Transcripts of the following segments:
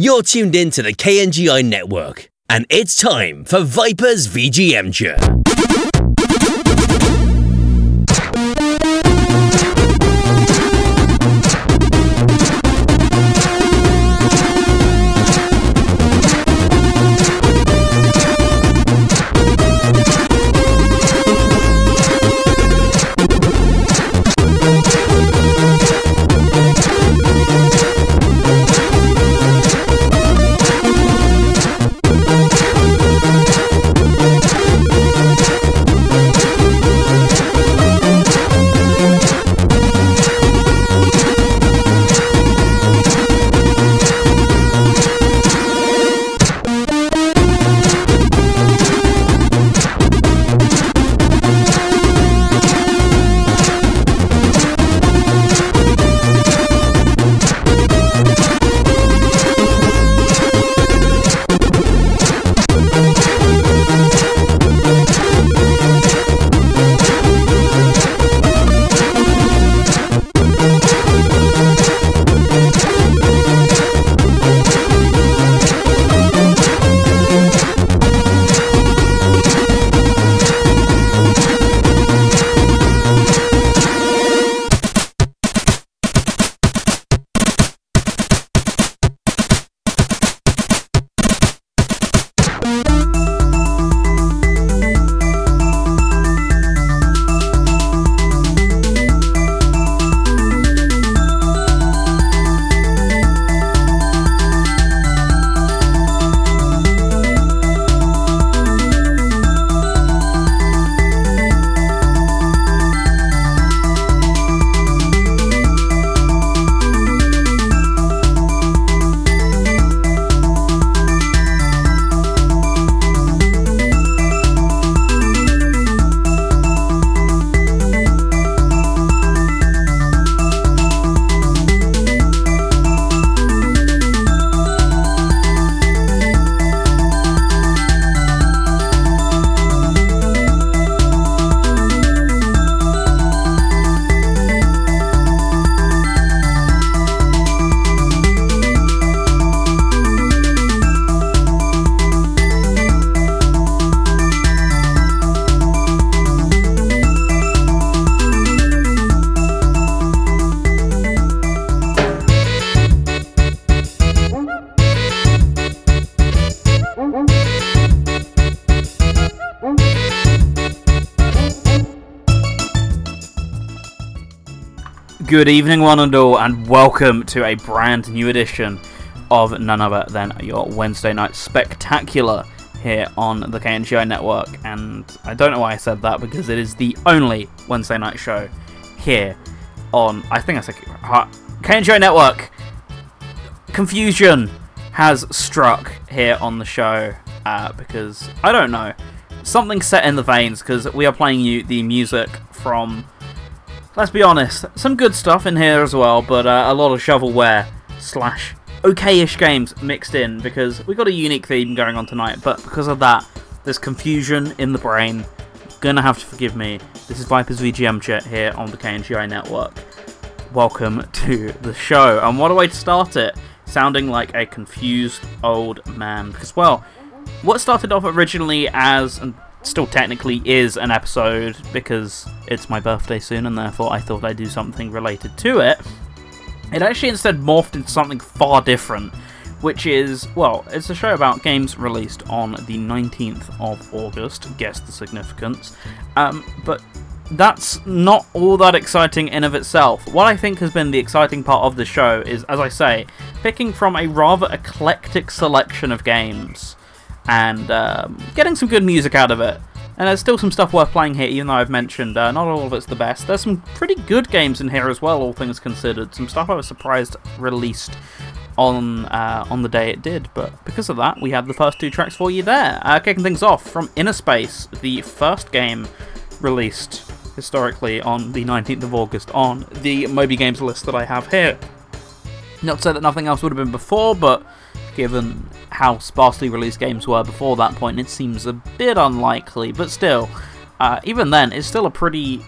You're tuned in to the KNGI network, and it's time for Vipers VGMture. Good evening, one and all, and welcome to a brand new edition of none other than your Wednesday night spectacular here on the KNGI network. And I don't know why I said that because it is the only Wednesday night show here on, I think I said KNGI network. Confusion has struck here on the show uh, because I don't know something set in the veins because we are playing you the music from let's be honest, some good stuff in here as well, but uh, a lot of shovelware slash okayish games mixed in because we got a unique theme going on tonight. But because of that, there's confusion in the brain. Gonna have to forgive me. This is Vipers VGMture here on the KNGI network. Welcome to the show, and what a way to start it! Sounding like a confused old man. Because, well, what started off originally as, and still technically is an episode because it's my birthday soon and therefore I thought I'd do something related to it. It actually instead morphed into something far different, which is, well, it's a show about games released on the 19th of August, guess the significance. Um, but that's not all that exciting in of itself. What I think has been the exciting part of the show is, as I say, picking from a rather eclectic selection of games and um, getting some good music out of it. And there's still some stuff worth playing here, even though I've mentioned uh, not all of it's the best. There's some pretty good games in here as well, all things considered. Some stuff I was surprised released on uh, on the day it did, but because of that, we had the first two tracks for you there. Uh, kicking things off from Inner Space, the first game released historically on the 19th of August on the Moby Games list that I have here. Not to say that nothing else would have been before, but given how sparsely released games were before that point, it seems a bit unlikely. But still, uh, even then, it's still a pretty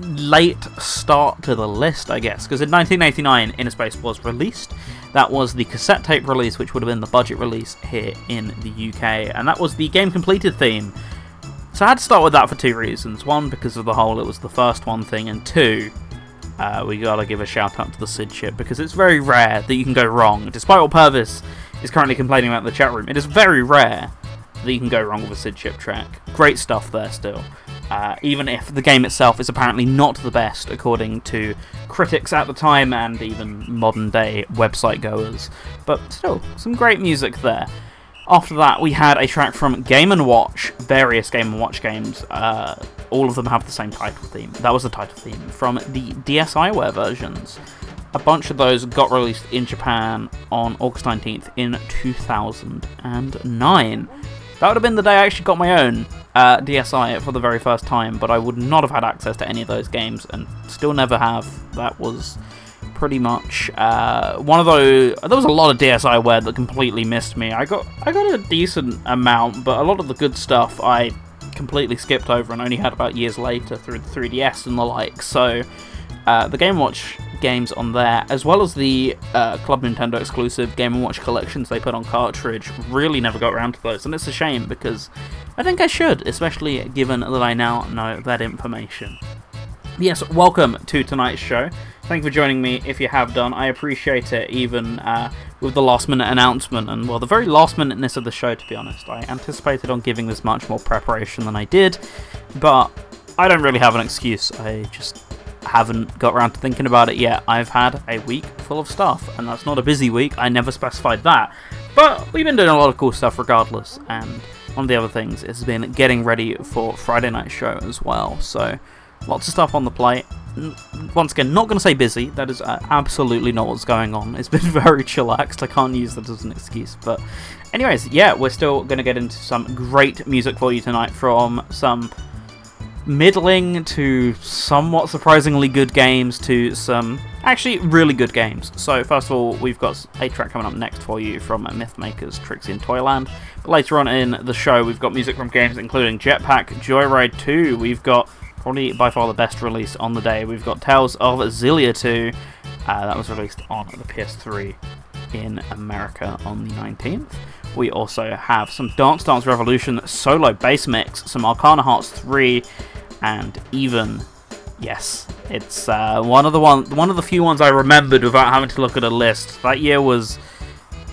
late start to the list, I guess, because in 1989, Inner Space was released, That was the cassette tape release, which would have been the budget release here in the UK, and that was the game completed theme. So I had to start with that for two reasons. One, because of the whole, it was the first one thing, and two, uh, we gotta give a shout out to the Sid chip because it's very rare that you can go wrong. Despite all Purvis is currently complaining about the chat room, it is very rare that you can go wrong with a Sid chip track. Great stuff there still. Uh, even if the game itself is apparently not the best, according to critics at the time and even modern day website goers. But still, some great music there. After that, we had a track from Game & Watch, various Game & Watch games. Uh, all of them have the same title theme. That was the title theme from the DSiWare versions. A bunch of those got released in Japan on August 19th in 2009. That would have been the day I actually got my own uh, DSi for the very first time, but I would not have had access to any of those games and still never have. That was pretty much uh, one of those. There was a lot of DSiWare that completely missed me. I got I got a decent amount, but a lot of the good stuff I completely skipped over and only had about years later through the 3DS and the like. So uh, the Game Watch games on there, as well as the uh, Club Nintendo exclusive Game & Watch collections they put on cartridge, really never got around to those, and it's a shame because I think I should, especially given that I now know that information. Yes, welcome to tonight's show. Thank you for joining me if you have done. I appreciate it, even uh, with the last minute announcement and, well, the very last minuteness of the show, to be honest. I anticipated on giving this much more preparation than I did, but I don't really have an excuse. I just haven't got around to thinking about it yet. I've had a week full of stuff, and that's not a busy week. I never specified that. But we've been doing a lot of cool stuff regardless, and one of the other things has been getting ready for Friday night show as well. So lots of stuff on the plate. Once again, not going to say busy. That is uh, absolutely not what's going on. It's been very chillaxed. I can't use that as an excuse. But, anyways, yeah, we're still going to get into some great music for you tonight from some middling to somewhat surprisingly good games to some actually really good games. So, first of all, we've got a track coming up next for you from Mythmakers Trixie in Toyland. But later on in the show, we've got music from games including Jetpack Joyride 2. We've got probably by far the best release on the day. We've got Tales of Xillia 2. Uh, that was released on the PS3 in America on the 19th. We also have some Dance Dance Revolution solo bass mix, some Arcana Hearts 3, and even yes, it's uh, one of the one one of the few ones I remembered without having to look at a list. That year was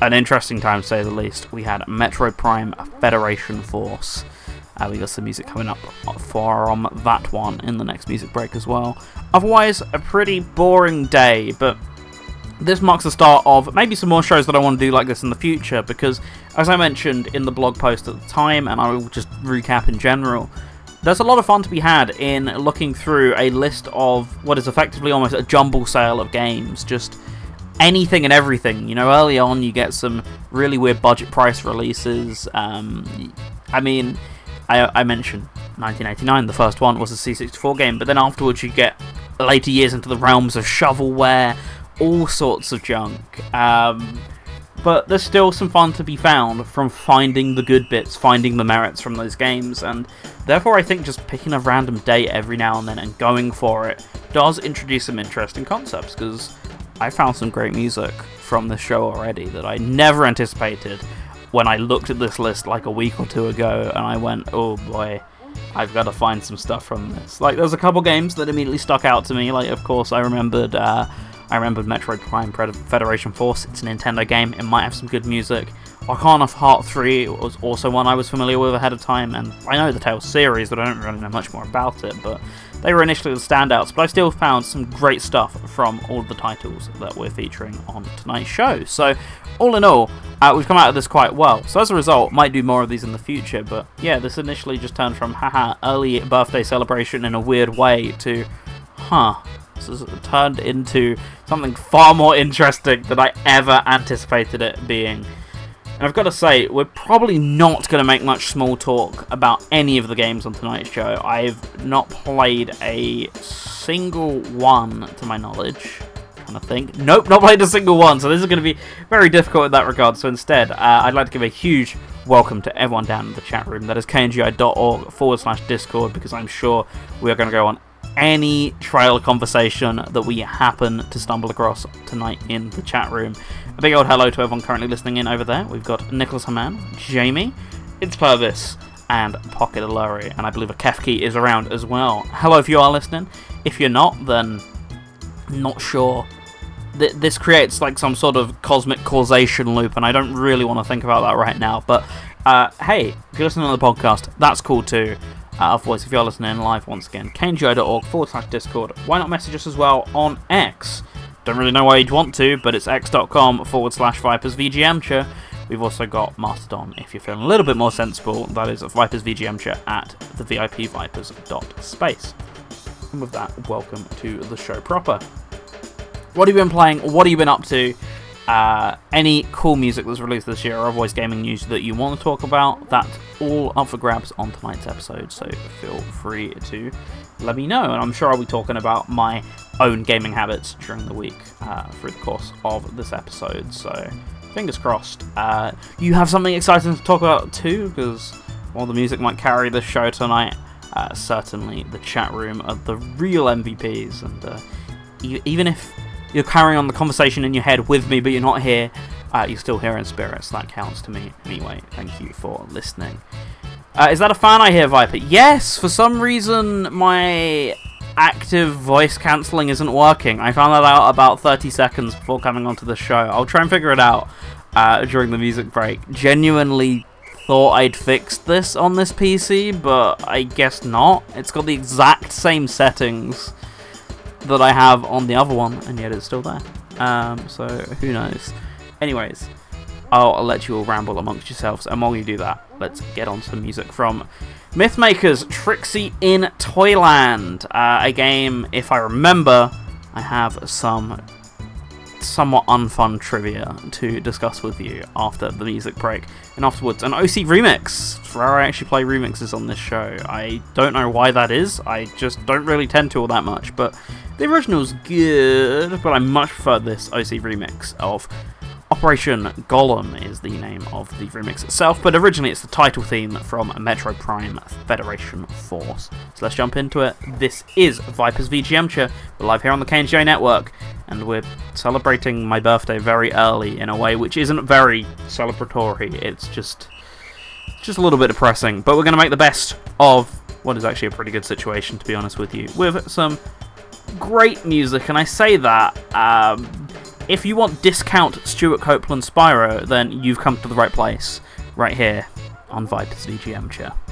an interesting time to say the least. We had Metroid Prime Federation Force. Uh, we got some music coming up from that one in the next music break as well. Otherwise, a pretty boring day, but this marks the start of maybe some more shows that I want to do like this in the future because, as I mentioned in the blog post at the time, and I will just recap in general, there's a lot of fun to be had in looking through a list of what is effectively almost a jumble sale of games. Just anything and everything. You know, early on you get some really weird budget price releases. Um, I mean, I, I mentioned 1989, the first one was a C64 game, but then afterwards you get later years into the realms of shovelware, all sorts of junk. Um, but there's still some fun to be found from finding the good bits, finding the merits from those games, and therefore I think just picking a random date every now and then and going for it does introduce some interesting concepts, because I found some great music from the show already that I never anticipated when I looked at this list like a week or two ago, and I went, oh boy. I've got to find some stuff from this. Like, there's a couple games that immediately stuck out to me. Like, of course, I remembered uh, I remembered Metroid Prime Federation Force. It's a Nintendo game. It might have some good music. Arcana Heart 3 was also one I was familiar with ahead of time, and I know the Tales series, but I don't really know much more about it. But they were initially the standouts, but I still found some great stuff from all the titles that we're featuring on tonight's show. So, all in all, uh, we've come out of this quite well. So, as a result, might do more of these in the future. But yeah, this initially just turned from haha, early birthday celebration in a weird way to huh, this has turned into something far more interesting than I ever anticipated it being. And I've got to say, we're probably not going to make much small talk about any of the games on tonight's show. I've not played a single one, to my knowledge. I think. Nope, not played a single one, so this is going to be very difficult in that regard. So instead, uh, I'd like to give a huge welcome to everyone down in the chat room. That is kngi.org forward slash discord, because I'm sure we are going to go on any trailer conversation that we happen to stumble across tonight in the chat room. A big old hello to everyone currently listening in over there. We've got Nicholas Haman, Jamie, It's Purvis, and Pocket Aluri, and I believe a Kefki is around as well. Hello if you are listening. If you're not, then not sure. Th- this creates like some sort of cosmic causation loop, and I don't really want to think about that right now. But uh, hey, if you're listening to the podcast, that's cool too. Uh, otherwise, if you're listening live once again, kngi.org forward slash Discord. Why not message us as well on X? Don't really know why you'd want to, but it's x.com forward slash Vipers VGMture. We've also got Mastodon if you're feeling a little bit more sensible. That is Vipers VGMture at the VIP Vipers dot space. And with that, welcome to the show proper. What have you been playing? What have you been up to? Uh, any cool music that's released this year or voice gaming news that you want to talk about, that's all up for grabs on tonight's episode, so feel free to let me know. And I'm sure I'll be talking about my own gaming habits during the week uh, through the course of this episode. So fingers crossed. Uh, you have something exciting to talk about too, because while the music might carry the show tonight, uh, certainly the chat room are the real MVPs. And uh, even if you're carrying on the conversation in your head with me, but you're not here, uh, you're still here in spirits. That counts to me anyway. Thank you for listening. Uh, is that a fan I hear, Viper? Yes, for some reason my active voice cancelling isn't working. I found that out about 30 seconds before coming onto the show. I'll try and figure it out uh, during the music break. Genuinely thought I'd fixed this on this PC, but I guess not. It's got the exact same settings that I have on the other one, and yet it's still there. Um, so who knows? Anyways, I'll, I'll let you all ramble amongst yourselves, and while you do that, let's get on to the music from Mythmakers Trixie in Toyland. Uh, a game, if I remember, I have some somewhat unfun trivia to discuss with you after the music break. And afterwards, an OC remix. Rare I actually play remixes on this show. I don't know why that is. I just don't really tend to all that much. But the original's good, but I much prefer this OC remix of Operation Golem is the name of the remix itself, but originally it's the title theme from Metroid Prime Federation Force. So let's jump into it. This is Vipers VGMture. We're live here on the KNGI network, and we're celebrating my birthday very early in a way which isn't very celebratory. It's just just a little bit depressing, but we're going to make the best of what is actually a pretty good situation, to be honest with you, with some great music. And I say that um, if you want discount Stewart Copeland Spyro, then you've come to the right place, right here on Vipers VGMture. two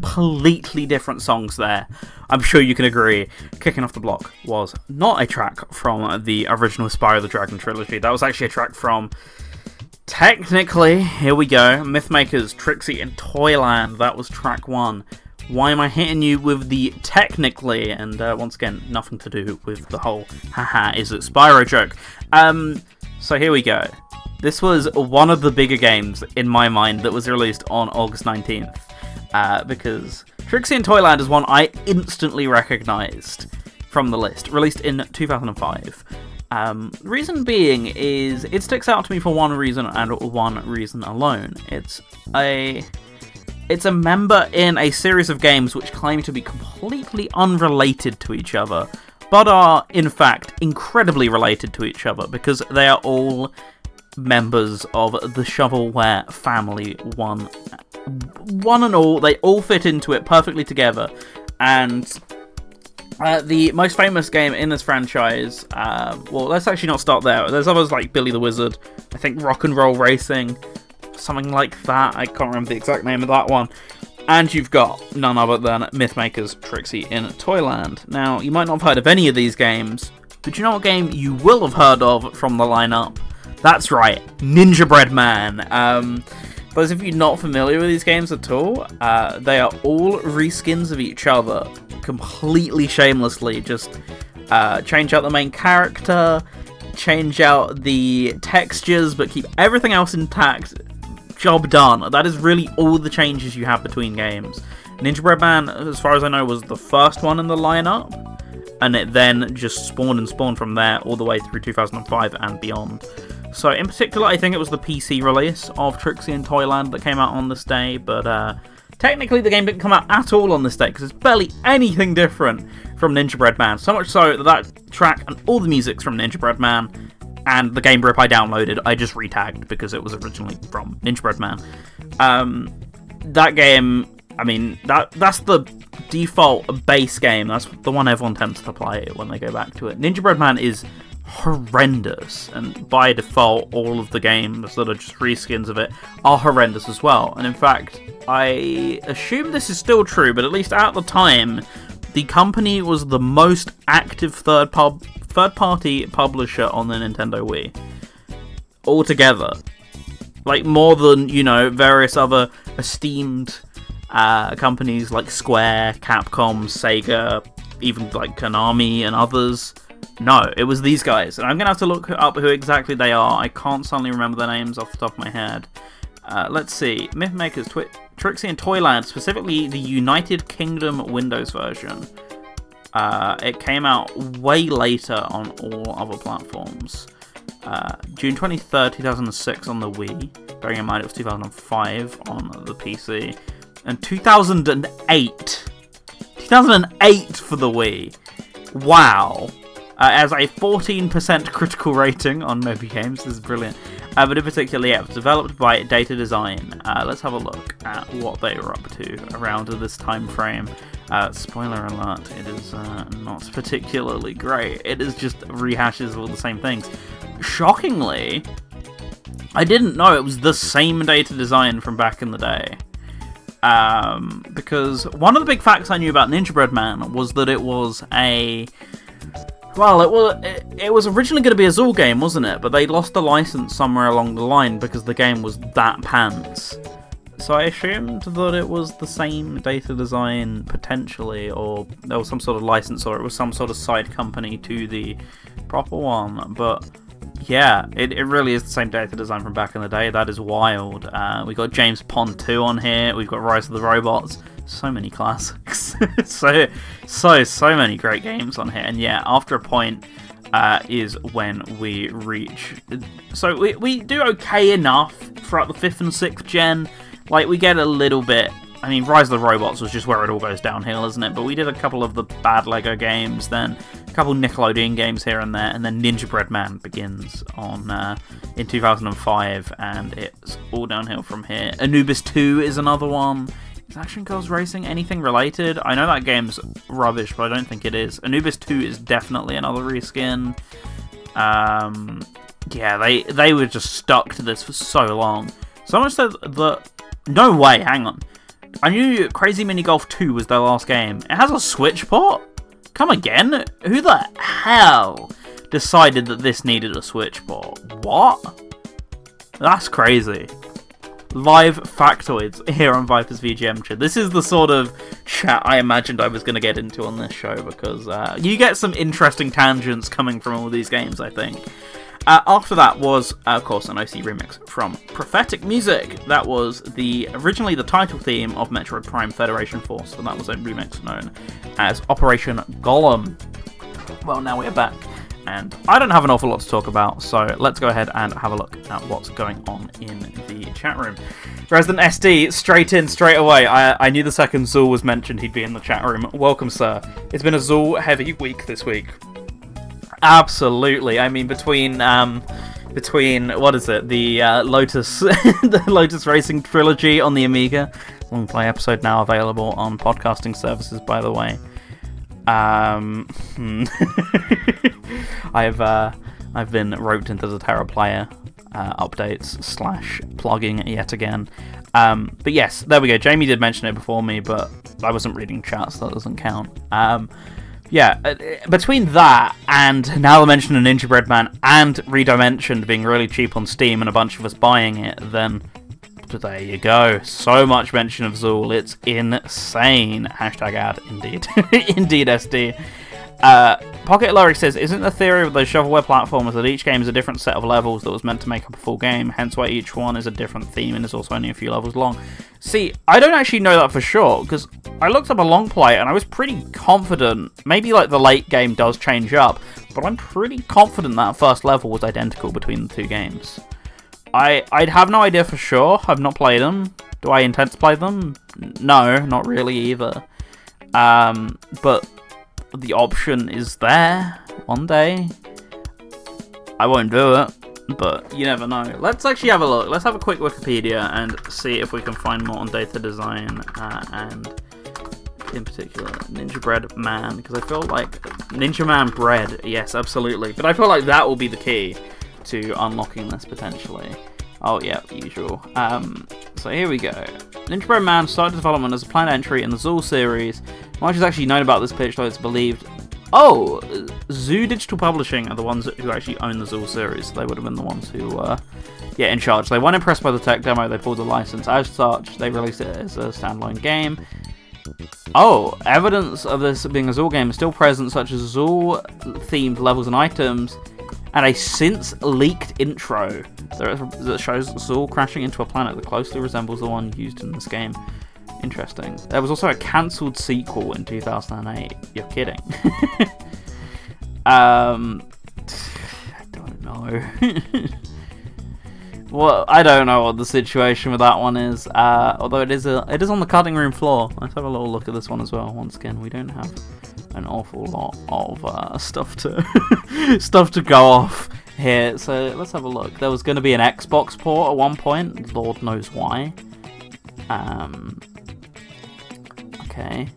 completely different songs there. I'm sure you can agree. Kicking off the block was not a track from the original Spyro the Dragon trilogy. That was actually a track from. Technically, here we go. Mythmakers, Trixie, and Toyland. That was track one. Why am I hitting you with the technically? And uh, once again, nothing to do with the whole haha is it Spyro joke. Um, so here we go. This was one of the bigger games in my mind that was released on August 19th. Uh, because Trixie and Toyland is one I instantly recognised from the list, released in 2005. Um, reason being is it sticks out to me for one reason and one reason alone. It's a it's a member in a series of games which claim to be completely unrelated to each other, but are in fact incredibly related to each other because they are all members of the shovelware family one one and all. They all fit into it perfectly together. And uh, the most famous game in this franchise uh, well let's actually not start there. There's others like billy the wizard i think rock and roll racing something like that. I can't remember the exact name of that one. And you've got none other than mythmakers trixie in toyland. Now you might not have heard of any of these games but you know what game you will have heard of from the lineup that's right, Ninja Bread Man. Um, those of you not familiar with these games at all, uh, they are all reskins of each other, completely shamelessly. Just uh, change out the main character, change out the textures, but keep everything else intact. Job done. That is really all the changes you have between games. Ninja Bread Man, as far as I know, was the first one in the lineup, and it then just spawned and spawned from there all the way through 2005 and beyond. So, in particular, I think it was the PC release of Trixie and Toyland that came out on this day, but uh, technically the game didn't come out at all on this day because it's barely anything different from Ninja Bread Man. So much so that that track and all the music's from Ninja Bread Man, and the game rip I downloaded, I just retagged because it was originally from Ninja Bread Man. Um, that game, I mean, that that's the default base game. That's the one everyone tends to play when they go back to it. Ninja Bread Man is horrendous, and by default, all of the games that are just reskins of it are horrendous as well. And in fact, I assume this is still true, but at least at the time, the company was the most active third pub third party publisher on the Nintendo Wii. Altogether. Like more than, you know, various other esteemed uh, companies like Square, Capcom, Sega, even like Konami and others. No, it was these guys, and I'm gonna have to look up who exactly they are. I can't suddenly remember their names off the top of my head. Uh, let's see, Mythmakers, Twi- Trixie and Toyland, specifically the United Kingdom Windows version. Uh, it came out way later on all other platforms. Uh, June 23rd, 2006 on the Wii, bearing in mind it was 2005 on the PC, and 2008. 2008 for the Wii. Wow uh, as a 14% critical rating on Moby Games. This is brilliant. Uh, but in particular, yeah, it was developed by Data Design. Uh, let's have a look at what they were up to around this time frame. Uh, spoiler alert, it is uh, not particularly great. It is just rehashes of all the same things. Shockingly, I didn't know it was the same Data Design from back in the day. Um, because one of the big facts I knew about Ninja Bread Man was that it was a well, it was it, it was originally going to be a Zool game, wasn't it? But they lost the license somewhere along the line because the game was that pants. So I assumed that it was the same data design potentially, or there was some sort of license, or it was some sort of side company to the proper one. But yeah, it, it really is the same data design from back in the day. That is wild. Uh, we got James Pond 2 on here. We've got Rise of the Robots so many classics. so, so, so many great games on here. And yeah, after a point uh, is when we reach. So we, we do okay enough throughout the fifth and sixth gen. Like, we get a little bit. I mean, Rise of the Robots was just where it all goes downhill, isn't it? But we did a couple of the bad Lego games, then a couple Nickelodeon games here and there, and then Ninja Bread Man begins on uh, in 2005, and it's all downhill from here. Anubis 2 is another one. Is Action Girlz Racing anything related? I know that game's rubbish, but I don't think it is. Anubis 2 is definitely another reskin. Um, yeah, they they were just stuck to this for so long. So much so that no way, hang on. I knew Crazy Mini Golf 2 was their last game. It has a Switch port? Come again? Who the hell decided that this needed a Switch port? What? That's crazy. Live factoids here on Viper's VGMture. This is the sort of chat I imagined I was going to get into on this show because uh, you get some interesting tangents coming from all these games, I think. Uh, after that was, uh, of course, an OC remix from prophetik music. That was the originally the title theme of Metroid Prime Federation Force, and that was a remix known as Operation Golem. Well, now we're back, and I don't have an awful lot to talk about, so let's go ahead and have a look at what's going on in the chat room. Resident SD, straight in, straight away. I, I knew the second Zool was mentioned, he'd be in the chat room. Welcome, sir. It's been a Zool heavy week this week. Absolutely. I mean, between um, between what is it? The uh, Lotus, the Lotus Racing trilogy on the Amiga. Long play episode now available on podcasting services, by the way. Um, hmm. I've uh, I've been roped into the Terra player uh, updates slash plugging yet again. Um, but yes, there we go. Jamie did mention it before me, but I wasn't reading chats, so that doesn't count. Um, yeah, uh, between that and now the mention of Ninja Bread Man and Redimensioned being really cheap on Steam and a bunch of us buying it, then there you go. So much mention of Zool, it's insane. Hashtag ad, indeed. indeed, SD. Uh, Pocket Larry says, Isn't the theory of those shovelware platformers that each game is a different set of levels that was meant to make up a full game, hence why each one is a different theme and is also only a few levels long? See, I don't actually know that for sure, because I looked up a long play and I was pretty confident. Maybe like the late game does change up, but I'm pretty confident that first level was identical between the two games. I I'd have no idea for sure. I've not played them. Do I intend to play them? No, not really either. Um, but the option is there one day. I won't do it, but you never know. Let's actually have a look. Let's have a quick Wikipedia and see if we can find more on data design uh, and, in particular, Ninja Bread Man, because I feel like Ninja Man Bread, yes, absolutely. But I feel like that will be the key to unlocking this potentially. Oh yeah, usual. Um, so here we go. Ninja Man started development as a planned entry in the Zool series. Much is actually known about this pitch, though it's believed. Oh, Zoo Digital Publishing are the ones who actually own the Zool series. They would have been the ones who, uh, yeah, in charge. They weren't impressed by the tech demo. They pulled the license. As such, they released it as a standalone game. Oh, evidence of this being a Zool game is still present, such as Zool-themed levels and items, and a since leaked intro that shows Zool crashing into a planet that closely resembles the one used in this game. Interesting. There was also a cancelled sequel in 2008. You're kidding. um, I don't know. well, I don't know what the situation with that one is. Uh, although it is a, it is on the cutting room floor. Let's have a little look at this one as well. Once again, we don't have an awful lot of uh, stuff to stuff to go off here. So let's have a look. There was going to be an Xbox port at one point. Lord knows why. Um. Okay.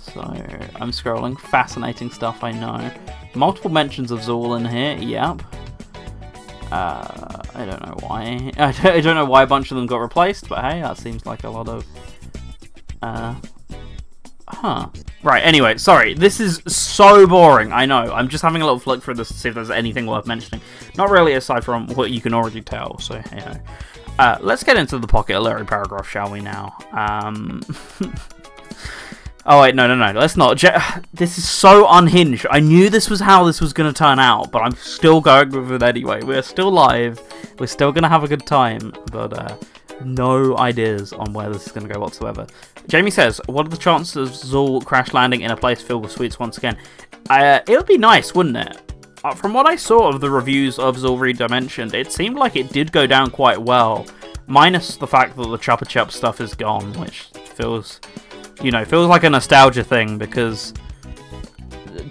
So I'm scrolling. Fascinating stuff. I know. Multiple mentions of Zool in here. Yep. Uh, I don't know why. I don't know why a bunch of them got replaced, but hey, that seems like a lot of. Uh, huh. Right, anyway, sorry. This is so boring. I know. I'm just having a little flick through this to see if there's anything worth mentioning. Not really, aside from what you can already tell, so, you know. Uh, let's get into the Pocket Larry paragraph, shall we now? Um... oh, wait, no, no, no. Let's not. Je- this is so unhinged. I knew this was how this was going to turn out, but I'm still going with it anyway. We're still live. We're still going to have a good time, but, uh no ideas on where this is going to go whatsoever. Jamie says, "What are the chances of Zool crash landing in a place filled with sweets once again?" Uh, it would be nice, wouldn't it? Uh, from what I saw of the reviews of Zool Redimensioned, it seemed like it did go down quite well, minus the fact that the Chupa Chup stuff is gone, which feels, you know, feels like a nostalgia thing because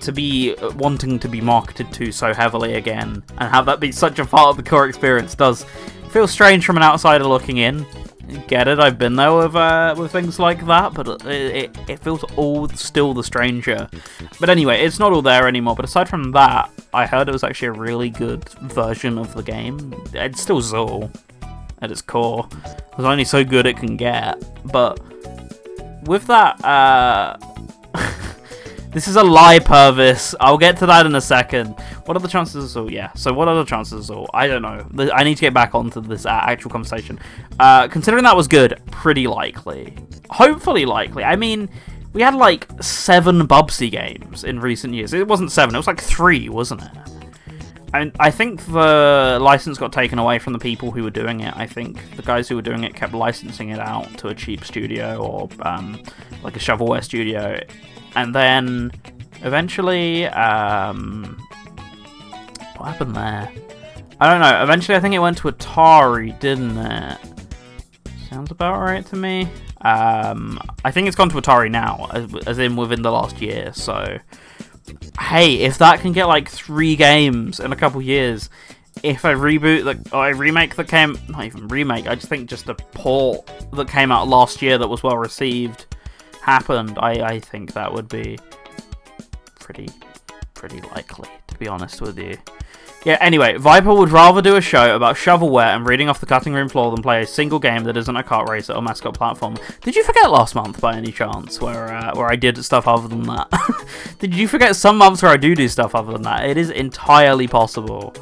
to be wanting to be marketed to so heavily again and have that be such a part of the core experience does Feels strange from an outsider looking in. Get it? I've been there with uh, with things like that, but it, it, it feels all still the stranger. But anyway, it's not all there anymore. But aside from that, I heard it was actually a really good version of the game. It's still Zool at its core. It's only so good it can get, but with that, uh, this is a lie, Purvis. I'll get to that in a second. What are the chances? Oh, yeah. So, what are the chances? Oh, I don't know. I need to get back onto this uh, actual conversation. Uh, considering that was good, pretty likely. Hopefully, likely. I mean, we had like seven Bubsy games in recent years. It wasn't seven. It was like three, wasn't it? And I think the license got taken away from the people who were doing it. I think the guys who were doing it kept licensing it out to a cheap studio or um, like a shovelware studio, and then eventually, um, what happened there? I don't know. Eventually, I think it went to Atari, didn't it? Sounds about right to me. Um, I think it's gone to Atari now, as, in within the last year. So hey, if that can get like three games in a couple years, if I reboot the or I remake that came not even remake, I just think just a port that came out last year that was well received happened, I, I think that would be pretty pretty likely, to be honest with you. Yeah, anyway, Viper would rather do a show about shovelware and reading off the cutting room floor than play a single game that isn't a kart racer or mascot platform. Did you forget last month by any chance where uh, where I did stuff other than that? did you forget some months where I do do stuff other than that? It is entirely possible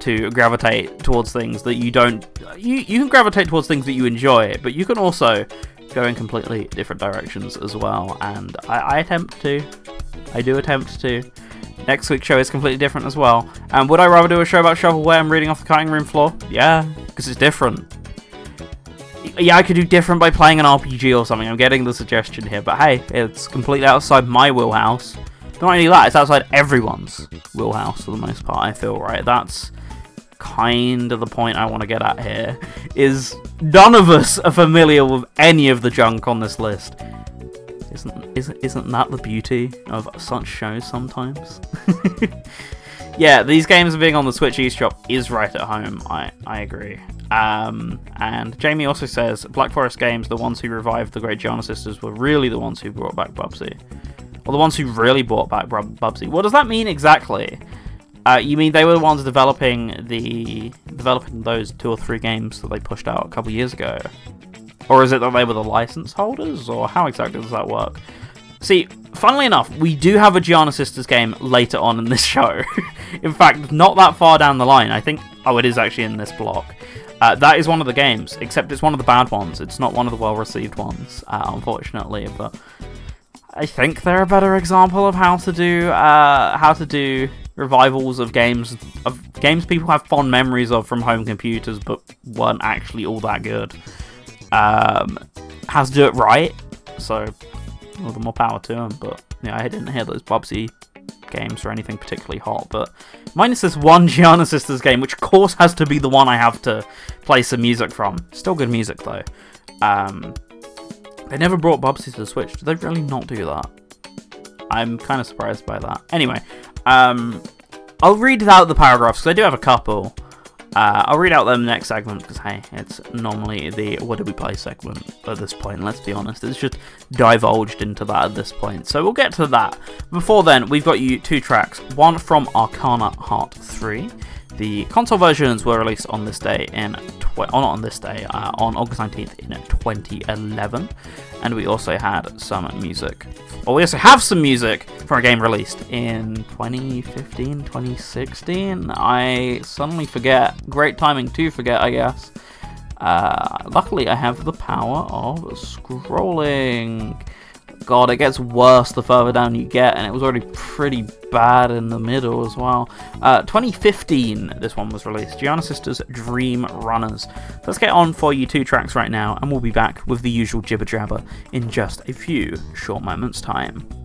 to gravitate towards things that you don't you you can gravitate towards things that you enjoy, but you can also go in completely different directions as well and I, I attempt to. I do attempt to. Next week's show is completely different as well. And would I rather do a show about shovelware and reading off the cutting room floor? Yeah, because it's different. Yeah, I could do different by playing an RPG or something. I'm getting the suggestion here, but hey, it's completely outside my wheelhouse. Not only that, it's outside everyone's wheelhouse for the most part, I feel, right? That's kind of the point I want to get at here. Is none of us are familiar with any of the junk on this list. Isn't isn't isn't that the beauty of such shows sometimes? yeah, these games being on the Switch eShop is right at home. I I agree. Um, and Jamie also says Black Forest Games, the ones who revived the Great Giana Sisters, were really the ones who brought back Bubsy, or the ones who really brought back Bubsy. What does that mean exactly? Uh, you mean they were the ones developing the developing those two or three games that they pushed out a couple years ago? Or is it that they were the license holders? Or how exactly does that work? See, funnily enough, we do have a Giana Sisters game later on in this show. in fact, not that far down the line. I think. Oh, it is actually in this block. Uh, that is one of the games, except it's one of the bad ones. It's not one of the well received ones, uh, unfortunately. But I think they're a better example of how to do uh, how to do revivals of games of games people have fond memories of from home computers, but weren't actually all that good um, has to do it right. So, well, the more power to him. But yeah, I didn't hear those Bubsy games or anything particularly hot. But minus this one Giana Sisters game, which of course has to be the one I have to play some music from. Still good music though. Um, they never brought Bubsy to the Switch. Did they really not do that? I'm kind of surprised by that. Anyway, um, I'll read out the paragraphs because I do have a couple. Uh, I'll read out the next segment because, hey, it's normally the what do we play segment at this point, let's be honest. It's just divulged into that at this point. So we'll get to that. Before then, we've got you two tracks one from Arcana Heart 3. The console versions were released on this day in, oh, not on this day, uh, on August 19th in 2011. And we also had some music, or we also have some music for a game released in 2015, 2016. I suddenly forget. Great timing to forget, I guess. Uh, luckily, I have the power of scrolling. God, it gets worse the further down you get, and it was already pretty bad in the middle as well. Uh, 2015, this one was released. Giana Sisters Dream Runners. Let's get on for you two tracks right now, and we'll be back with the usual jibber jabber in just a few short moments' time.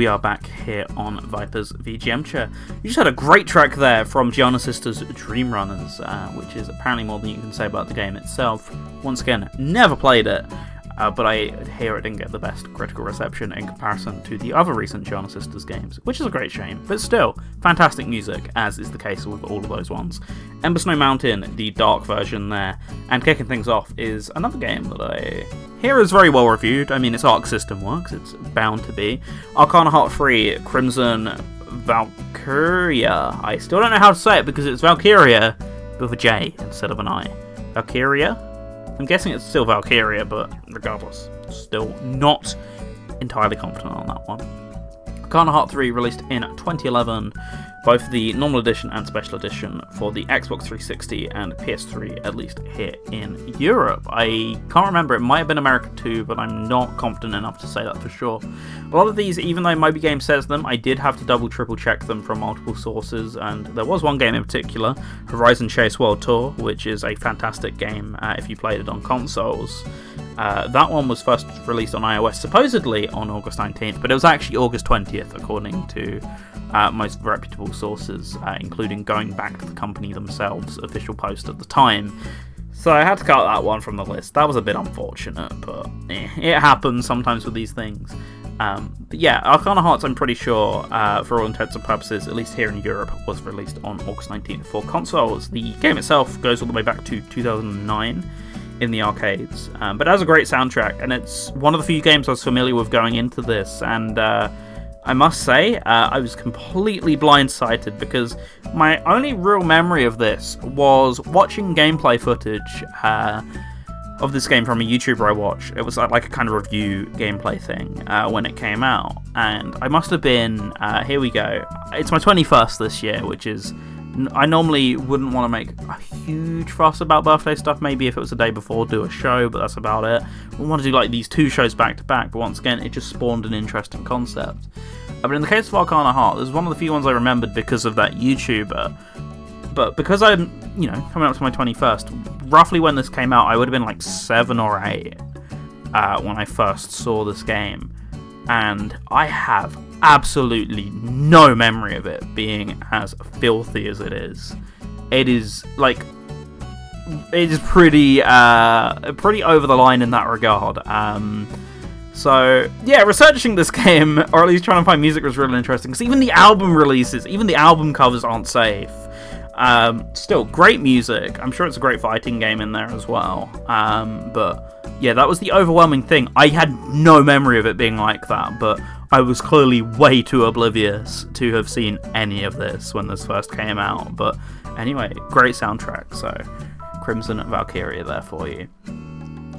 We are back here on Viper's VGMture. You just had a great track there from Giana Sisters Dream Runners, uh, which is apparently more than you can say about the game itself. Once again, never played it, uh, but I hear it didn't get the best critical reception in comparison to the other recent Giana Sisters games, which is a great shame. But still, fantastic music, as is the case with all of those ones. Embersnow Mountain, the dark version there, and kicking things off is another game that I hear is very well reviewed. I mean, its Arc System works, it's bound to be. Arcana Heart 3, Crimson Valkyria. I still don't know how to say it because it's Valkyria with a J instead of an I. Valkyria? I'm guessing it's still Valkyria, but regardless, still not entirely confident on that one. Arcana Heart 3 released in 2011 both the normal edition and special edition for the Xbox 360 and PS3, at least here in Europe. I can't remember, it might have been America too, but I'm not confident enough to say that for sure. A lot of these, even though Moby Game says them, I did have to double triple check them from multiple sources, and there was one game in particular, Horizon Chase World Tour, which is a fantastic game uh, if you played it on consoles. Uh, that one was first released on iOS supposedly on August 19th, but it was actually August 20th, according to uh, most reputable sources, uh, including going back to the company themselves' official post at the time. So I had to cut that one from the list. That was a bit unfortunate, but eh, it happens sometimes with these things. Um, but yeah, Arcana Hearts, I'm pretty sure, uh, for all intents and purposes, at least here in Europe, was released on August 19th for consoles. The game itself goes all the way back to 2009 in the arcades, um, but it has a great soundtrack, and it's one of the few games I was familiar with going into this, and uh, I must say, uh, I was completely blindsided because my only real memory of this was watching gameplay footage uh, of this game from a YouTuber I watched. It was like a kind of review gameplay thing uh, when it came out, and I must have been. Uh, here we go. It's my 21st this year, which is. I normally wouldn't want to make a huge fuss about birthday stuff. Maybe if it was the day before, do a show, but that's about it. We want to do like these two shows back to back, but once again, it just spawned an interesting concept. Uh, but in the case of Arcana Heart, this is one of the few ones I remembered because of that YouTuber. But because I'm, you know, coming up to my 21st, roughly when this came out, I would have been like 7 or 8 uh, when I first saw this game. And I have absolutely no memory of it being as filthy as it is. It is, like, it is pretty, uh, pretty over the line in that regard. Um, so yeah, researching this game, or at least trying to find music was really interesting. Because even the album releases, even the album covers aren't safe. Um, still, great music. I'm sure it's a great fighting game in there as well. Um, but yeah, that was the overwhelming thing. I had no memory of it being like that, but I was clearly way too oblivious to have seen any of this when this first came out. But anyway, great soundtrack. So Crimson Valkyria there for you.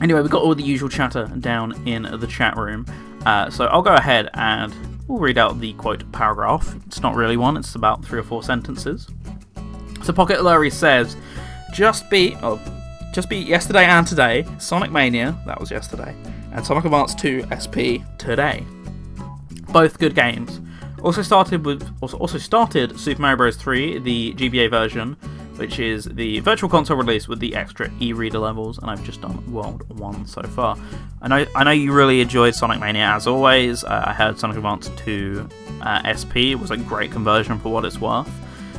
Anyway, we've got all the usual chatter down in the chat room. Uh, so I'll go ahead and we'll read out the quote paragraph. It's not really one, it's about three or four sentences. So Pocket Lurry says, just be, oh, just be yesterday and today, Sonic Mania, that was yesterday, and Sonic Advance 2 SP today. Both good games. Also started with also started Super Mario Bros. 3, the GBA version, which is the virtual console release with the extra e-reader levels, and I've just done World 1 so far. I know, I know you really enjoyed Sonic Mania as always. Uh, I heard Sonic Advance 2 uh, SP was a great conversion for what it's worth.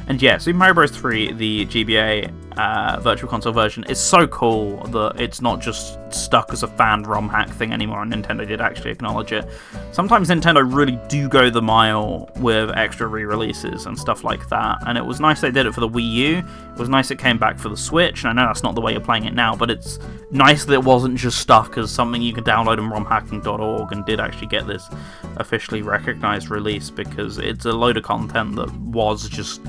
And yeah, Super Mario Bros. 3, the GBA uh, Virtual Console version, is so cool that it's not just stuck as a fan ROM hack thing anymore, and Nintendo did actually acknowledge it. Sometimes Nintendo really do go the mile with extra re releases and stuff like that, and it was nice they did it for the Wii U. It was nice it came back for the Switch, and I know that's not the way you're playing it now, but it's nice that it wasn't just stuck as something you could download on romhacking.org and did actually get this officially recognized release because it's a load of content that was just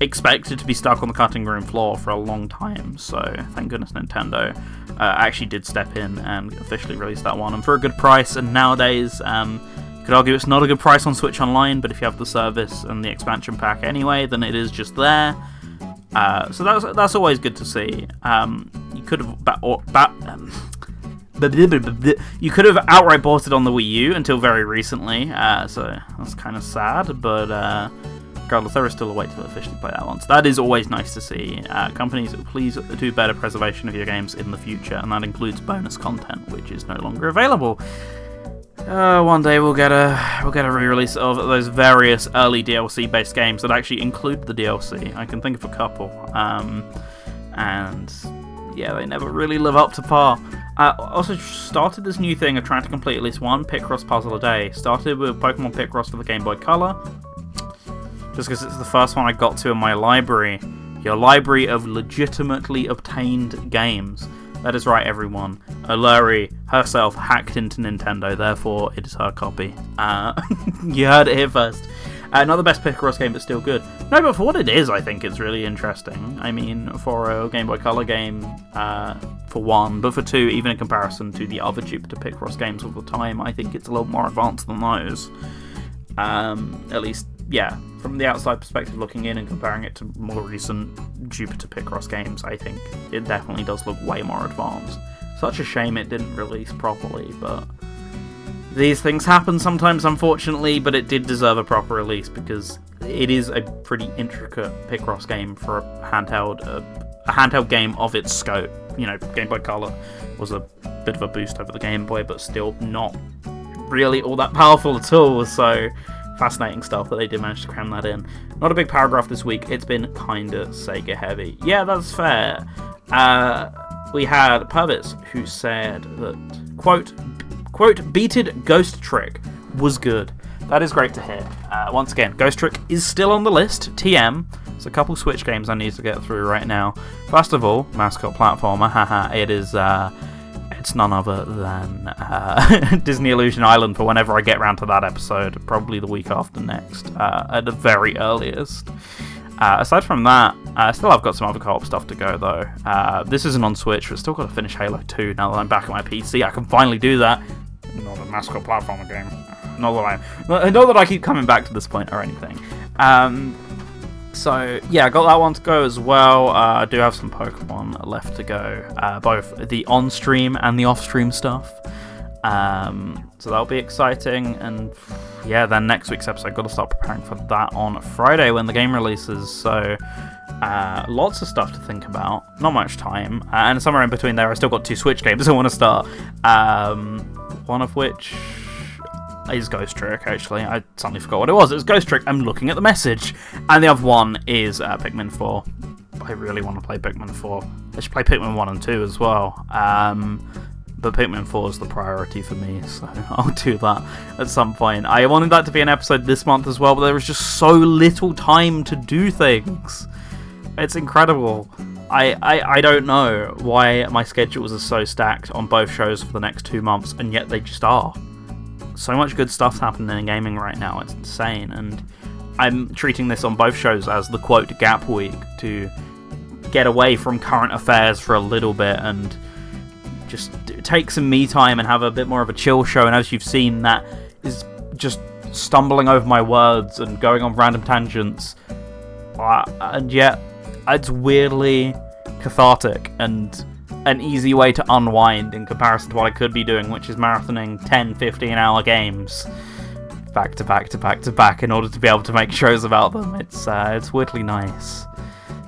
expected to be stuck on the cutting room floor for a long time. So thank goodness Nintendo uh, actually did step in and officially release that one, and for a good price. And nowadays, um, you could argue it's not a good price on Switch Online, but if you have the service and the expansion pack anyway, then it is just there. Uh, so that's that's always good to see. Um, you could have ba- or, ba- um, you could have outright bought it on the Wii U until very recently, uh, so that's kind of sad. But uh, regardless, there is still a way to officially play that one. So that is always nice to see. Uh, companies, please do better preservation of your games in the future, and that includes bonus content, which is no longer available. Uh, one day we'll get a we'll get a re-release of those various early DLC-based games that actually include the DLC. I can think of a couple, um, and yeah, they never really live up to par. I also started this new thing of trying to complete at least one Picross puzzle a day. Started with Pokemon Picross for the Game Boy Color, just because it's the first one I got to in my library. Your library of legitimately obtained games. That is right, everyone. Oluri herself hacked into Nintendo, therefore it is her copy. Uh, you heard it here first. Uh, not the best Picross game, but still good. No, but for what it is, I think it's really interesting. I mean, for a Game Boy Color game, uh, for one, but for two, even in comparison to the other Jupiter Picross games of the time, I think it's a little more advanced than those. Um, at least, yeah, from the outside perspective looking in and comparing it to more recent Jupiter Picross games, I think it definitely does look way more advanced. Such a shame it didn't release properly, but these things happen sometimes, unfortunately, but it did deserve a proper release because it is a pretty intricate Picross game for a handheld, uh, a handheld game of its scope. You know, Game Boy Color was a bit of a boost over the Game Boy, but still not really all that powerful at all. So fascinating stuff that they did manage to cram that in. Not a big paragraph this week. It's been kinda Sega heavy. Yeah, that's fair. Uh, we had Purvis who said that quote quote beated Ghost Trick was good. That is great to hear. Uh, once again, Ghost Trick is still on the list. TM. There's a couple Switch games I need to get through right now. First of all, mascot platformer. Haha, it is. Uh, it's none other than uh, Disney Illusion Island for whenever I get around to that episode, probably the week after next, uh, at the very earliest. Uh, aside from that, uh, still I've got some other co-op stuff to go though. Uh, this isn't on Switch, but still got to finish Halo 2 now that I'm back at my PC. I can finally do that. Not a mascot platformer game. Not that I, not that I keep coming back to this point or anything. Um, so yeah, I got that one to go as well. Uh, I do have some Pokemon left to go, uh, both the on-stream and the off-stream stuff. Um, so that'll be exciting, and yeah, then next week's episode, I've got to start preparing for that on Friday when the game releases. So uh, lots of stuff to think about. Not much time, uh, and somewhere in between there, I still got two Switch games I want to start. Um, one of which is Ghost Trick, actually. I suddenly forgot what it was. It was Ghost Trick. I'm looking at the message. And the other one is uh, Pikmin 4. I really want to play Pikmin 4. I should play Pikmin 1 and 2 as well. Um, but Pikmin 4 is the priority for me, so I'll do that at some point. I wanted that to be an episode this month as well, but there was just so little time to do things. It's incredible. I, I, I don't know why my schedules are so stacked on both shows for the next two months, and yet they just are so much good stuff's happening in gaming right now. It's insane, and I'm treating this on both shows as the quote gap week to get away from current affairs for a little bit and just take some me time and have a bit more of a chill show. And as you've seen, that is just stumbling over my words and going on random tangents, uh, and yet it's weirdly cathartic and an easy way to unwind in comparison to what I could be doing, which is marathoning 10, 15 hour games back to back to back to back in order to be able to make shows about them. It's uh, it's weirdly nice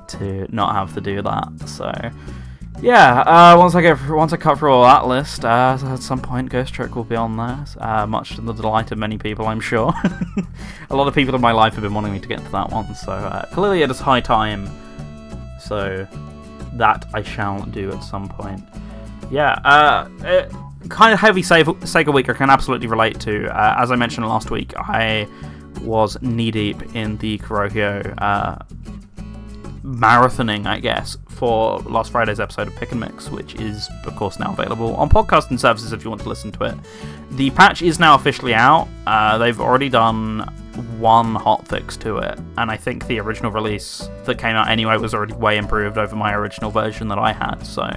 to not have to do that. So yeah, uh, once I get once I cut through all that list, uh, at some point Ghost Trick will be on there, uh, much to the delight of many people, I'm sure. a lot of people in my life have been wanting me to get to that one, so uh, clearly it is high time. So that I shall do at some point. Yeah, uh, it, kind of heavy Sega week I can absolutely relate to. Uh, as I mentioned last week, I was knee deep in the Kurohyou uh, marathoning, I guess, for last Friday's episode of Pick and Mix, which is, of course, now available on podcasting services if you want to listen to it. The patch is now officially out. Uh, they've already done one hotfix to it, and I think the original release that came out anyway was already way improved over my original version that I had. So,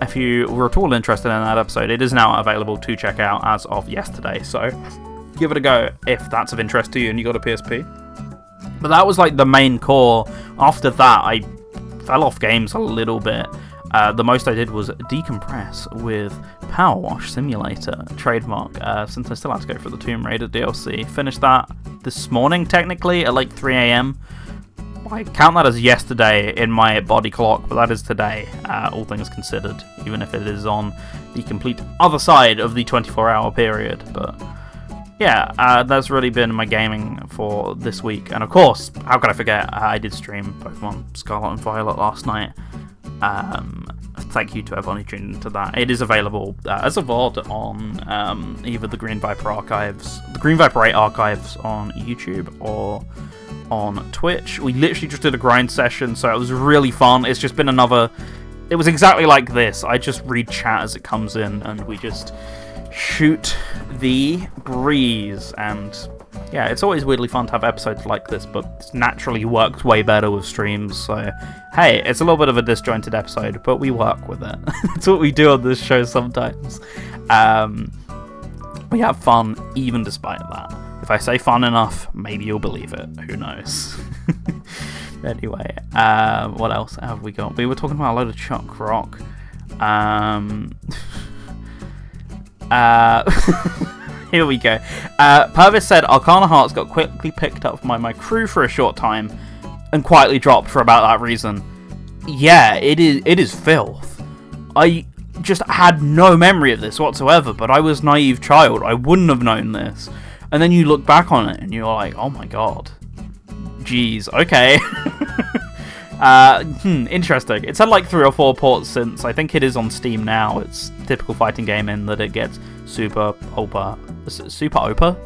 if you were at all interested in that episode, it is now available to check out as of yesterday. So, give it a go if that's of interest to you and you got a PSP. But that was like the main core. After that, I fell off games a little bit. Uh, the most I did was decompress with Power Wash Simulator trademark, uh, since I still had to go for the Tomb Raider DLC. Finished that this morning, technically, at like 3 a.m. I count that as yesterday in my body clock, but that is today, uh, all things considered, even if it is on the complete other side of the 24 hour period. But yeah, uh, that's really been my gaming for this week. And of course, how could I forget? I did stream Pokemon Scarlet and Violet last night. Um, thank you to everyone who tuned into that. It is available uh, as a VOD on um, either the Green Viper archives, the Green Viper 8 archives on YouTube, or on Twitch. We literally just did a grind session, so it was really fun. It's just been another. It was exactly like this. I just read chat as it comes in, and we just shoot the breeze. And yeah, it's always weirdly fun to have episodes like this, but it's naturally works way better with streams. So hey, it's a little bit of a disjointed episode, but we work with it. it's what we do on this show sometimes. Um, we have fun even despite that. If I say fun enough, maybe you'll believe it. Who knows? anyway, uh, what else have we got? We were talking about a load of Chuck Rock. Um, uh, here we go. Uh, Purvis said Arcana Hearts got quickly picked up by my crew for a short time and quietly dropped for about that reason. Yeah, it is. It is filth. I just had no memory of this whatsoever, but I was naive child. I wouldn't have known this. And then you look back on it and you're like, oh my god. Jeez, okay. uh, hmm, interesting. It's had like three or four ports since. I think it is on Steam now. It's typical fighting game in that it gets super opa. Super opa?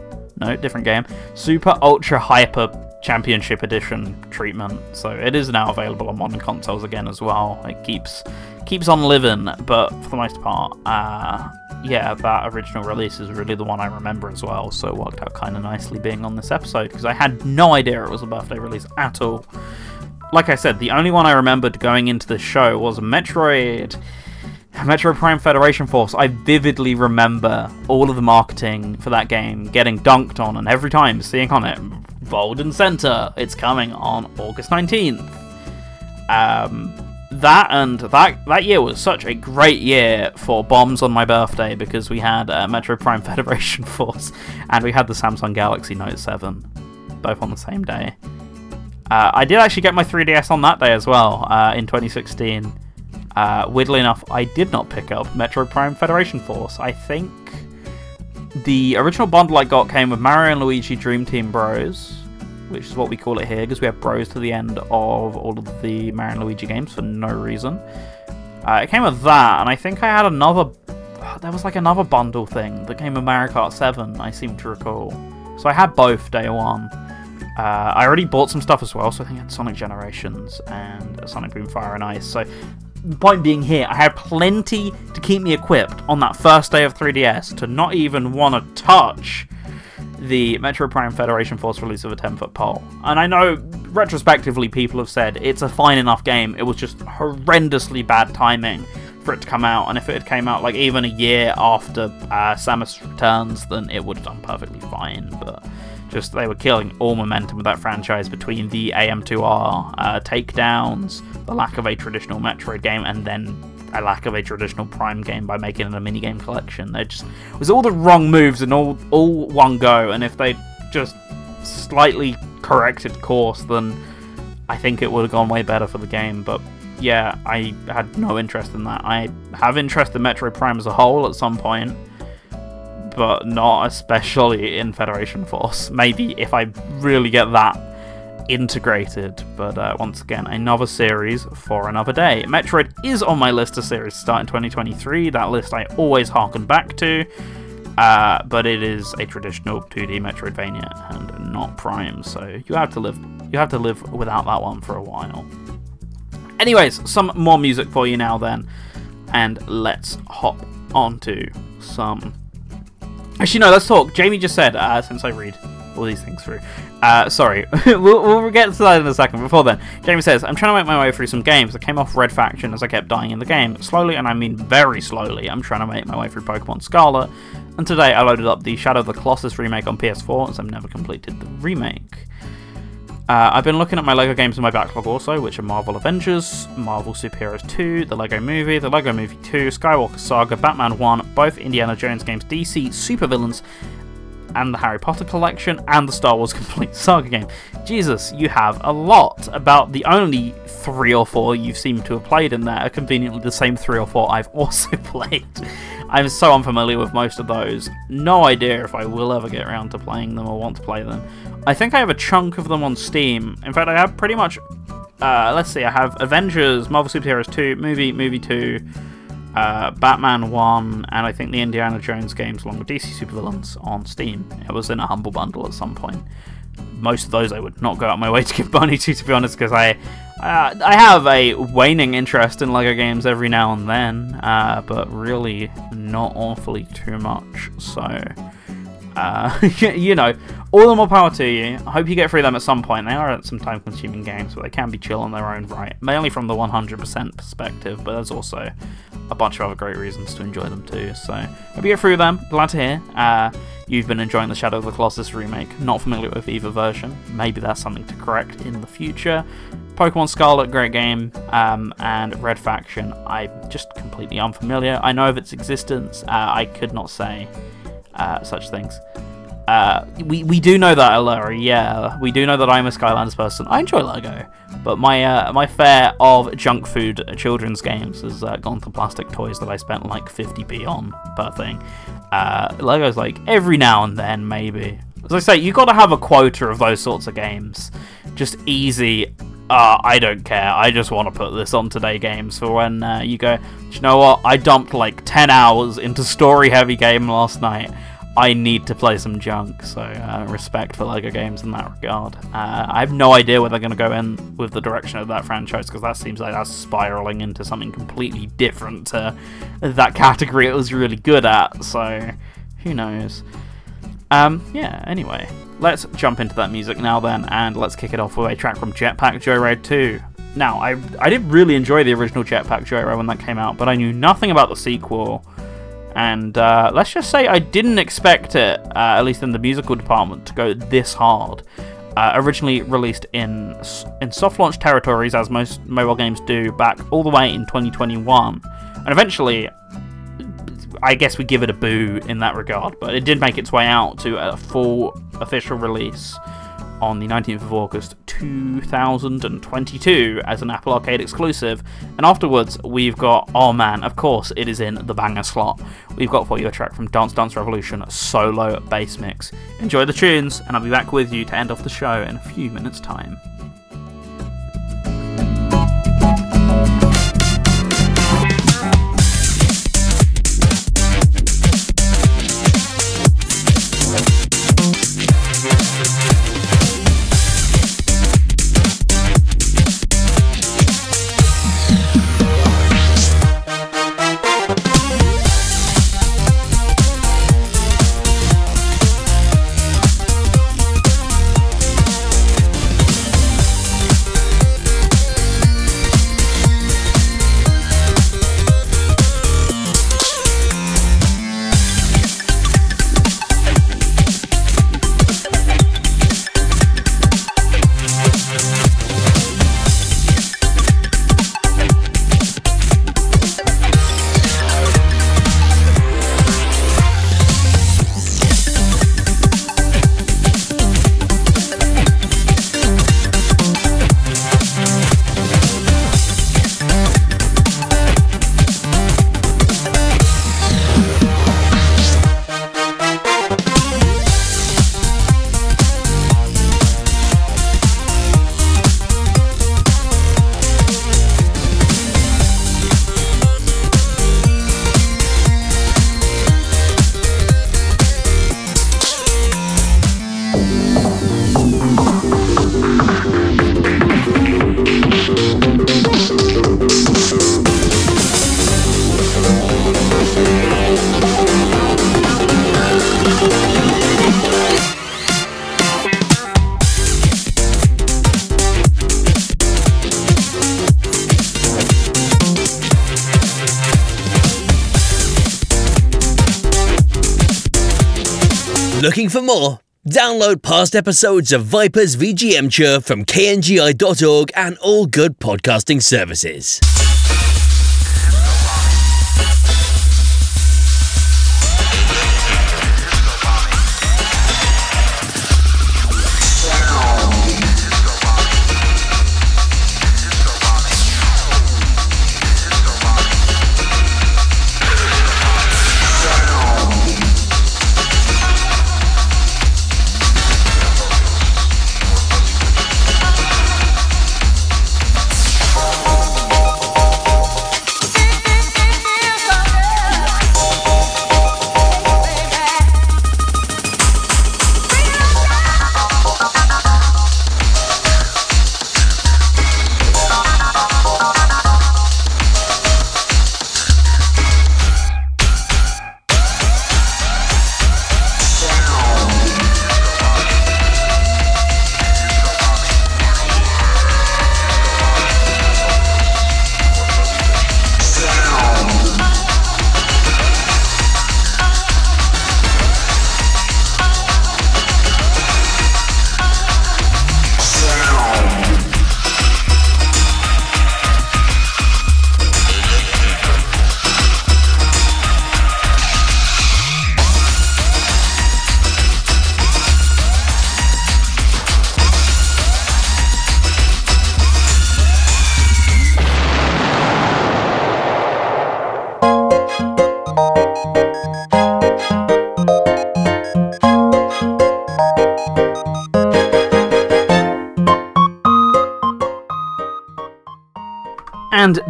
No, different game. Super ultra hyper championship edition treatment. So it is now available on modern consoles again as well. It keeps keeps on living, but for the most part, uh, yeah, that original release is really the one I remember as well, so it worked out kind of nicely being on this episode because I had no idea it was a birthday release at all. Like I said, the only one I remembered going into the show was Metroid. Metro Prime Federation Force, I vividly remember all of the marketing for that game getting dunked on, and every time seeing on it, Golden Center, it's coming on August 19th. Um, that and that that year was such a great year for bombs on my birthday because we had uh, Metroid Prime Federation Force and we had the Samsung Galaxy Note 7, both on the same day. Uh, I did actually get my 3DS on that day as well uh, in 2016. Uh, weirdly enough, I did not pick up Metroid Prime Federation Force. I think the original bundle I got came with Mario and Luigi Dream Team Bros which is what we call it here, because we have bros to the end of all of the Mario and Luigi games for no reason. Uh, it came with that, and I think I had another. There was like another bundle thing that came with Mario Kart 7, I seem to recall. So I had both day one. Uh, I already bought some stuff as well, so I think I had Sonic Generations and Sonic Boom Fire and Ice. So, the point being here, I had plenty to keep me equipped on that first day of 3DS to not even want to touch the Metroid Prime Federation Force release of a 10 foot pole. And I know, retrospectively, people have said it's a fine enough game, it was just horrendously bad timing for it to come out. And if it had came out like even a year after uh, Samus Returns, then it would have done perfectly fine. But just they were killing all momentum of that franchise between the AM2R uh, takedowns, the lack of a traditional Metroid game, and then a lack of a traditional Prime game by making it a minigame collection. They just it was all the wrong moves and all all one go. And if they just slightly corrected course, then I think it would have gone way better for the game. But yeah, I had no interest in that. I have interest in Metroid Prime as a whole at some point, but not especially in Federation Force. Maybe if I really get that integrated. But uh, once again, another series for another day. Metroid is on my list of series to start in 2023. That list I always harken back to. Uh, but it is a traditional 2D Metroidvania and not Prime, so you have to live you have to live without that one for a while. Anyways, some more music for you now then, and let's hop onto some. Actually, no, let's talk. Jamie just said, uh, since I read all these things through. Uh, sorry, we'll, we'll get to that in a second. Before then, Jamie says, I'm trying to make my way through some games. I came off Red Faction as I kept dying in the game. Slowly, and I mean very slowly, I'm trying to make my way through Pokemon Scarlet. And today I loaded up the Shadow of the Colossus remake on PS4, as I've never completed the remake. Uh, I've been looking at my LEGO games in my backlog also, which are Marvel Avengers, Marvel Superheroes 2, the LEGO Movie, the LEGO Movie 2, Skywalker Saga, Batman 1, both Indiana Jones games, DC Supervillains, and the Harry Potter collection, and the Star Wars Complete Saga game. Jesus, you have a lot. About the only three or four you've seemed to have played in there are conveniently the same three or four I've also played. I'm so unfamiliar with most of those. No idea if I will ever get around to playing them or want to play them. I think I have a chunk of them on Steam. In fact, I have pretty much. Uh, let's see, I have Avengers, Marvel Super Heroes 2, Movie, Movie 2, uh, Batman 1, and I think the Indiana Jones games along with DC Supervillains on Steam. It was in a humble bundle at some point. Most of those I would not go out of my way to give money to, to be honest, because I uh, I have a waning interest in LEGO games every now and then, uh, but really not awfully too much. So, uh, you know, all the more power to you. I hope you get through them at some point. They are some time consuming games, but they can be chill on their own right. Mainly from the 100% perspective, but there's also a bunch of other great reasons to enjoy them too. So, hope you get through them. Glad to hear. Uh, you've been enjoying the Shadow of the Colossus remake. Not familiar with either version. Maybe that's something to correct in the future. Pokemon Scarlet, great game, um, and Red Faction, I'm just completely unfamiliar. I know of its existence. Uh, I could not say uh, such things. Uh, we, we do know that, Aluri, yeah. We do know that I'm a Skylanders person. I enjoy LEGO, but my uh, my fare of junk food children's games has uh, gone to plastic toys that I spent like 50p on per thing. Uh, LEGO's like every now and then, maybe. As I say, you got to have a quota of those sorts of games. Just easy, uh, I don't care. I just want to put this on today games for when uh, you go. you know what? I dumped like ten hours into story heavy game last night. I need to play some junk. So uh, respect for Lego games in that regard. Uh, I have no idea where they're going to go in with the direction of that franchise because that seems like that's spiraling into something completely different to that category it was really good at. So who knows? Um, yeah. Anyway, let's jump into that music now then, and let's kick it off with a track from Jetpack Joyride 2. Now, I I did really enjoy the original Jetpack Joyride when that came out, but I knew nothing about the sequel. And uh, let's just say I didn't expect it, uh, at least in the musical department, to go this hard. Uh, originally released in in soft launch territories, as most mobile games do, back all the way in 2021, and eventually I guess we give it a boo in that regard, but it did make its way out to a full official release on the 19th of August 2022 as an Apple Arcade exclusive. And afterwards, we've got, oh man, of course, it is in the banger slot. We've got for you a track from Dance Dance Revolution solo bass mix. Enjoy the tunes, and I'll be back with you to end off the show in a few minutes' time. Looking for more? Download past episodes of Viper's VGM from kngi.org and all good podcasting services.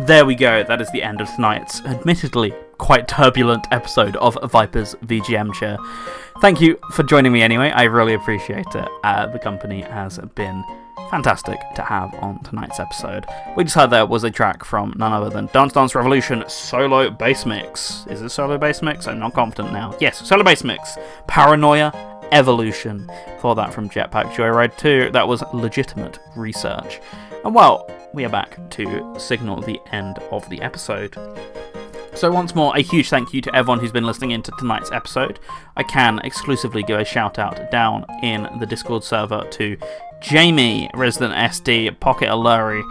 There we go, that is the end of tonight's admittedly quite turbulent episode of Viper's VGMture. Thank you for joining me anyway, I really appreciate it. Uh, the company has been fantastic to have on tonight's episode. We just heard there was a track from none other than Dance Dance Revolution solo bass mix. Is it solo bass mix? I'm not confident now. Yes, solo bass mix. Paranoia Evolution. For that from Jetpack Joyride 2, that was legitimate research. And well, we are back to signal the end of the episode. So, once more, a huge thank you to everyone who's been listening into tonight's episode. I can exclusively give a shout out down in the Discord server to Jamie, Resident SD, Pocket Alluri,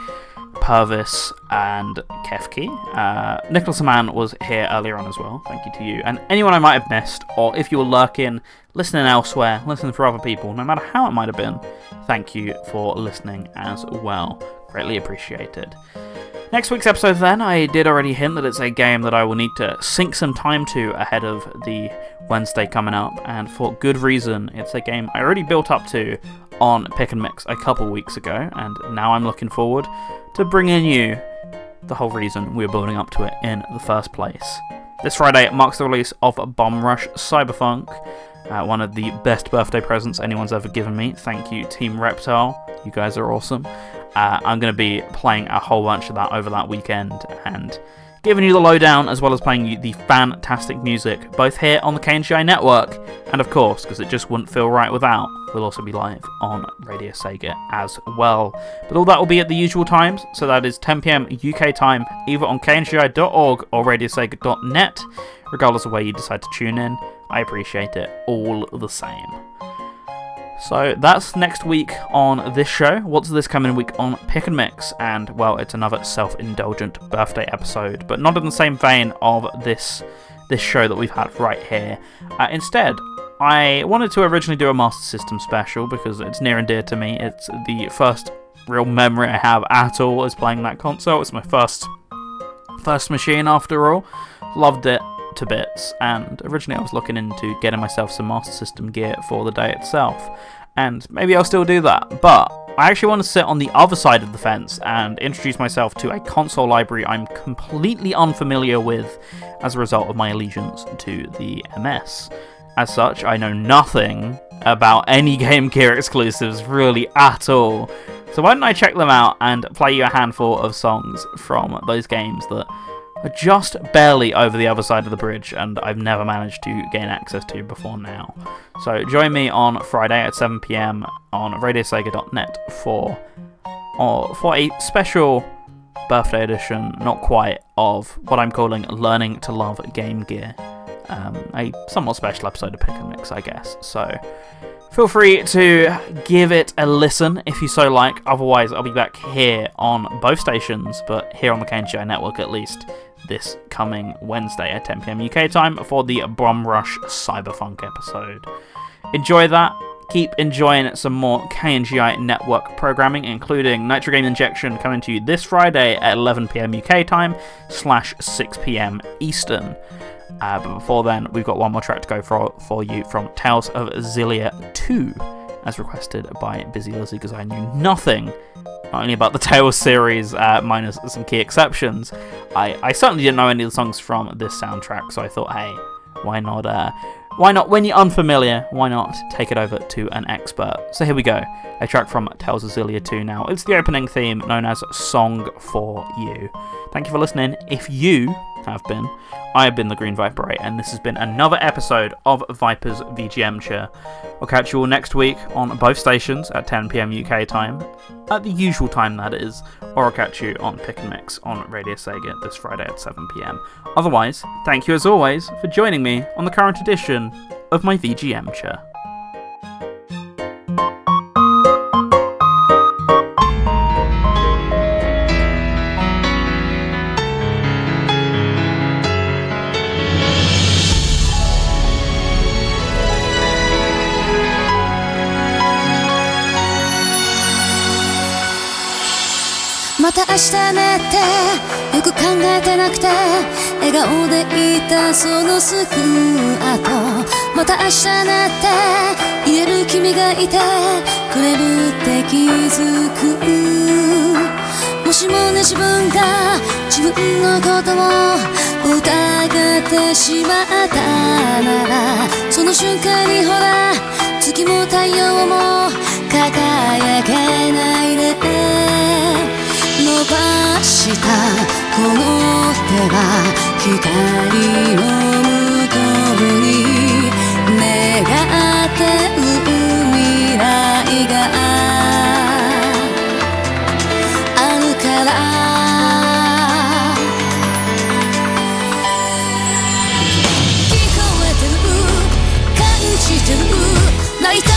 Purvis, and Kefki. Uh, Nicholas Aman was here earlier on as well. Thank you to you. And anyone I might have missed, or if you were lurking, listening elsewhere, listening for other people, no matter how it might have been, thank you for listening as well. Greatly appreciated. Next week's episode, then, I did already hint that it's a game that I will need to sink some time to ahead of the Wednesday coming up, and for good reason. It's a game I already built up to on Pick and Mix a couple weeks ago, and now I'm looking forward to bringing you the whole reason we are building up to it in the first place. This Friday marks the release of Bomb Rush Cyberfunk, uh, one of the best birthday presents anyone's ever given me. Thank you, Team Reptile. You guys are awesome. Uh, I'm going to be playing a whole bunch of that over that weekend and giving you the lowdown as well as playing you the fantastic music, both here on the KNGI network and, of course, because it just wouldn't feel right without, we'll also be live on Radio Sega as well. But all that will be at the usual times, so that is 10 pm UK time, either on kngi.org or radiosega.net, regardless of where you decide to tune in. I appreciate it all the same. So that's next week on this show. What's this coming week on Pick and Mix? And well, it's another self-indulgent birthday episode, but not in the same vein of this this show that we've had right here. Uh, instead, I wanted to originally do a Master System special because it's near and dear to me. It's the first real memory I have at all is playing that console. It's my first first machine after all. Loved it to bits, and originally I was looking into getting myself some Master System gear for the day itself, and maybe I'll still do that, but I actually want to sit on the other side of the fence and introduce myself to a console library I'm completely unfamiliar with as a result of my allegiance to the MS. As such, I know nothing about any Game Gear exclusives really at all. So why don't I check them out and play you a handful of songs from those games that just barely over the other side of the bridge, and I've never managed to gain access to before now. So join me on Friday at 7 pm on radiosega.net for, or for a special birthday edition, not quite, of what I'm calling Learning to Love Game Gear. Um, a somewhat special episode of Pick and Mix, I guess. So feel free to give it a listen if you so like. Otherwise, I'll be back here on both stations, but here on the KNGI network at least, this coming Wednesday at 10 pm UK time for the Bomb Rush Cyberfunk episode. Enjoy that. Keep enjoying some more KNGI network programming, including Nitro Game Injection coming to you this Friday at 11 pm UK time slash 6 pm Eastern. Uh, but before then, we've got one more track to go for, for you from Tales of Xillia 2, as requested by Busy Lizzie, because I knew nothing not only about the Tales series, uh, minus some key exceptions. I, I certainly didn't know any of the songs from this soundtrack, so I thought, hey, why not? Uh, why not? When you're unfamiliar, why not take it over to an expert? So here we go, a track from Tales of Xillia 2 now. It's the opening theme known as Song for You. Thank you for listening. If you have been, I have been the Green Viper and this has been another episode of Viper's VGMture. I'll catch you all next week on both stations at 10 pm UK time, at the usual time that is, or I'll catch you on Pick and Mix on Radio Sega this Friday at 7 pm. Otherwise, thank you as always for joining me on the current edition of my VGMture. 明日ねってよく考えてなくて笑顔でいたそのすぐ後また明日ねって言える君がいてくれるって気づくもしもね自分が自分のことを疑ってしまったならその瞬間にほら月も太陽も輝けないで、ばしたこの手は光の向こうに願ってう未来があるから聞こえてる感じてる泣いて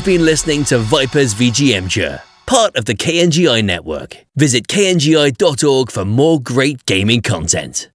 You've been listening to Vipers VGMture, part of the KNGI network. Visit kngi.org for more great gaming content.